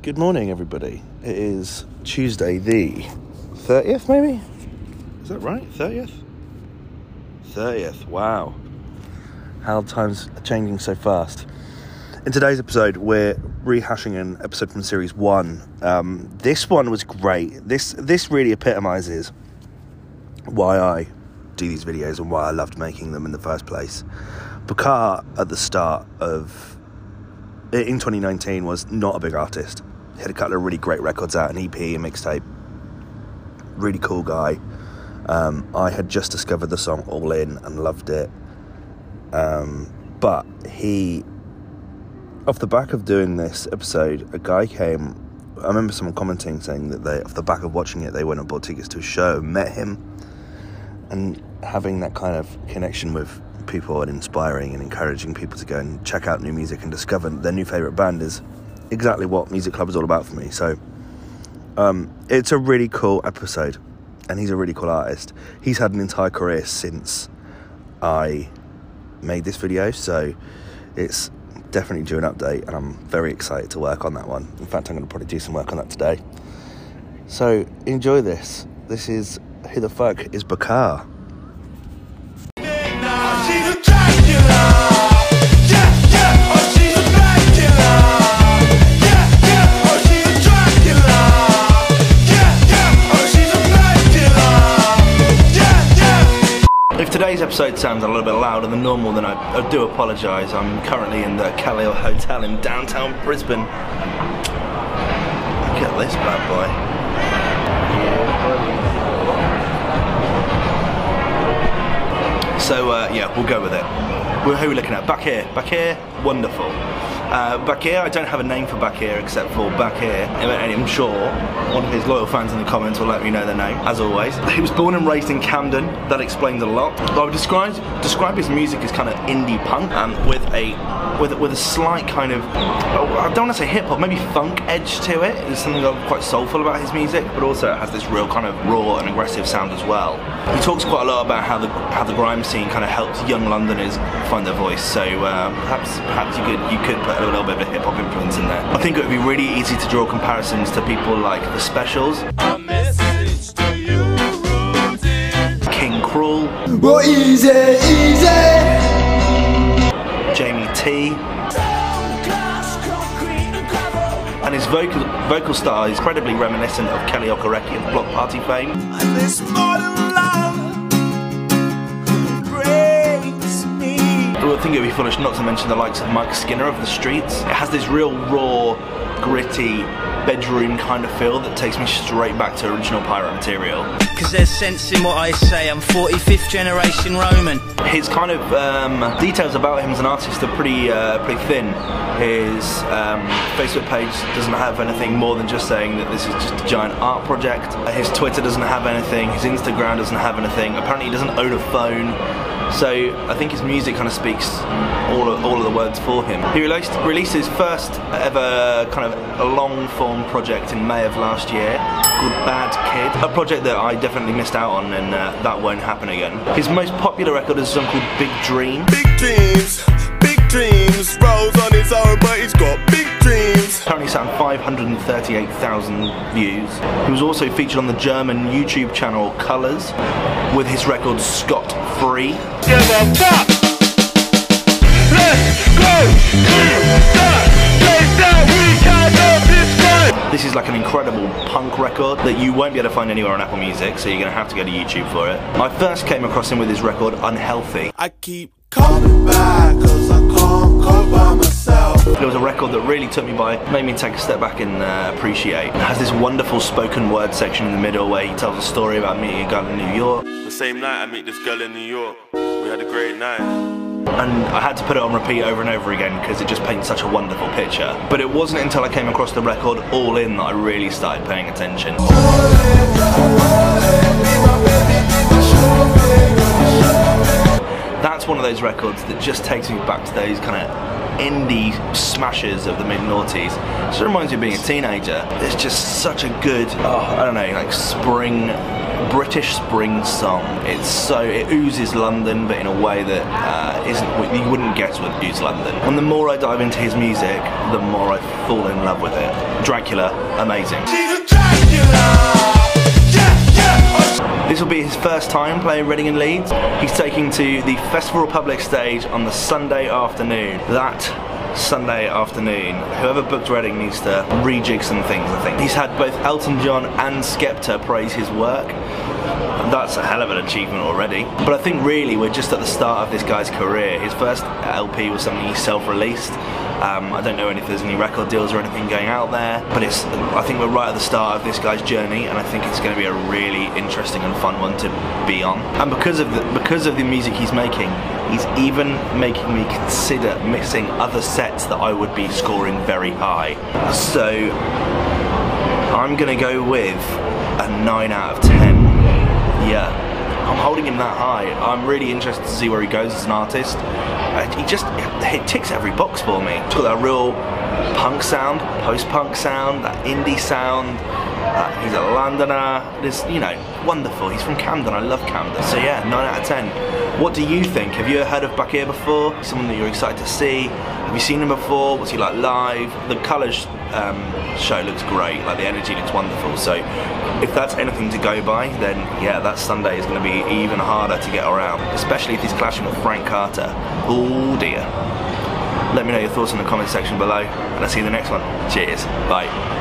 Good morning, everybody. It is Tuesday, the 30th, maybe? Is that right? 30th? 30th, wow. How times are changing so fast. In today's episode, we're rehashing an episode from series one. Um, this one was great. This this really epitomizes why I do these videos and why I loved making them in the first place. Bakar at the start of in 2019 was not a big artist. He had a couple of really great records out, an EP, a mixtape. Really cool guy. Um, I had just discovered the song All In and loved it. Um, but he, off the back of doing this episode, a guy came. I remember someone commenting saying that they, off the back of watching it, they went and bought tickets to a show, met him, and having that kind of connection with people and inspiring and encouraging people to go and check out new music and discover their new favorite band is exactly what Music Club is all about for me. So um, it's a really cool episode, and he's a really cool artist. He's had an entire career since I made this video, so it's definitely due an update, and I'm very excited to work on that one. In fact, I'm going to probably do some work on that today. So enjoy this. This is Who the Fuck is Bakar? If today's episode sounds a little bit louder than normal, then I, I do apologise. I'm currently in the Callao Hotel in downtown Brisbane. Look at this bad boy. So uh, yeah, we'll go with it. Who are we looking at? Bakar, back here, wonderful. Uh, Bakar, I don't have a name for Bakar except for Bakar, and I'm sure one of his loyal fans in the comments will let me know their name, as always. He was born and raised in Camden. That explains a lot. I would describe describe his music as kind of indie punk, um, with a with with a slight kind of oh, I don't want to say hip hop, maybe funk edge to it. There's something quite soulful about his music, but also it has this real kind of raw and aggressive sound as well. He talks quite a lot about how the how the grime scene kind of helps young Londoners find their voice. So uh, perhaps perhaps you could you could put a little bit of a hip hop influence in there. I think it would be really easy to draw comparisons to people like the Specials, A message to you, Rudy. King Krule, Well, easy, easy. Jamie T. And. And his vocal vocal style is incredibly reminiscent of Kele Okereke of Bloc Party fame. Think it would be foolish not to mention the likes of Mike Skinner of the Streets. It has this real raw, gritty, bedroom kind of feel that takes me straight back to original pirate material. Because there's sense in what I say. I'm 45th generation Roman. His kind of um, details about him as an artist are pretty uh, pretty thin. His um, Facebook page doesn't have anything more than just saying that this is just a giant art project. His Twitter doesn't have anything. His Instagram doesn't have anything. Apparently, he doesn't own a phone. So I think his music kind of speaks all of, all of the words for him. He released released his first ever kind of a long form project in May of last year called Bad Kid, a project that I definitely missed out on, and uh, that won't happen again. His most popular record is a song called Big Dream. Big dreams, big dreams. Rolls on his own, but he's got big dreams. Currently sat 538,000 views. He was also featured on the German YouTube channel Colors with his record Scott Free. Give a fuck. Let's go to the place that we cannot describe. This is like an incredible punk record that you won't be able to find anywhere on Apple Music, so you're going to have to go to YouTube for it. I first came across him with his record Unhealthy. I keep coming back, cause I can't go by myself. It was a record that really took me by, made me take a step back and uh, appreciate. It has this wonderful spoken word section in the middle where he tells a story about meeting a girl in New York. The same night I meet this girl in New York. We had a great night. and I had to put it on repeat over and over again because it just paints such a wonderful picture. But it wasn't until I came across the record All In that I really started paying attention. That's one of those records that just takes me back to those kind of indie smashes of the mid noughties. Just reminds me of being a teenager. It's just such a good, oh, I don't know, like spring British spring song. It's so it oozes London, but in a way that uh, isn't you wouldn't guess would ooze London. And the more I dive into his music, the more I fall in love with it. Dracula, amazing. This will be his first time playing Reading and Leeds. He's taking to the Festival Republic stage on the Sunday afternoon. That Sunday afternoon, whoever booked Reading needs to rejig some things, I think. He's had both Elton John and Skepta praise his work. That's a hell of an achievement already. But I think really we're just at the start of this guy's career. His first LP was something he self-released. Um, I don't know if there's any record deals or anything going out there, but it's. I think we're right at the start of this guy's journey, and I think it's going to be a really interesting and fun one to be on. And because of the, because of the music he's making, he's even making me consider mixing other sets that I would be scoring very high. So I'm gonna go with a 9 out of 10. Yeah. I'm holding him that high. I'm really interested to see where he goes as an artist. Uh, he just he ticks every box for me. Got that real punk sound, post-punk sound, that indie sound. Uh, he's a Londoner. It's you know wonderful. He's from Camden. I love Camden. So yeah, nine out of ten. What do you think? Have you heard of Bakar before? Someone that you're excited to see? Have you seen him before? What's he like live? The colours um, show looks great. Like the energy looks wonderful. So if that's anything to go by, then yeah, that Sunday is going to be even harder to get around. Especially if he's clashing with Frank Carter. Oh dear. Let me know your thoughts in the comment section below, and I'll see you in the next one. Cheers. Bye.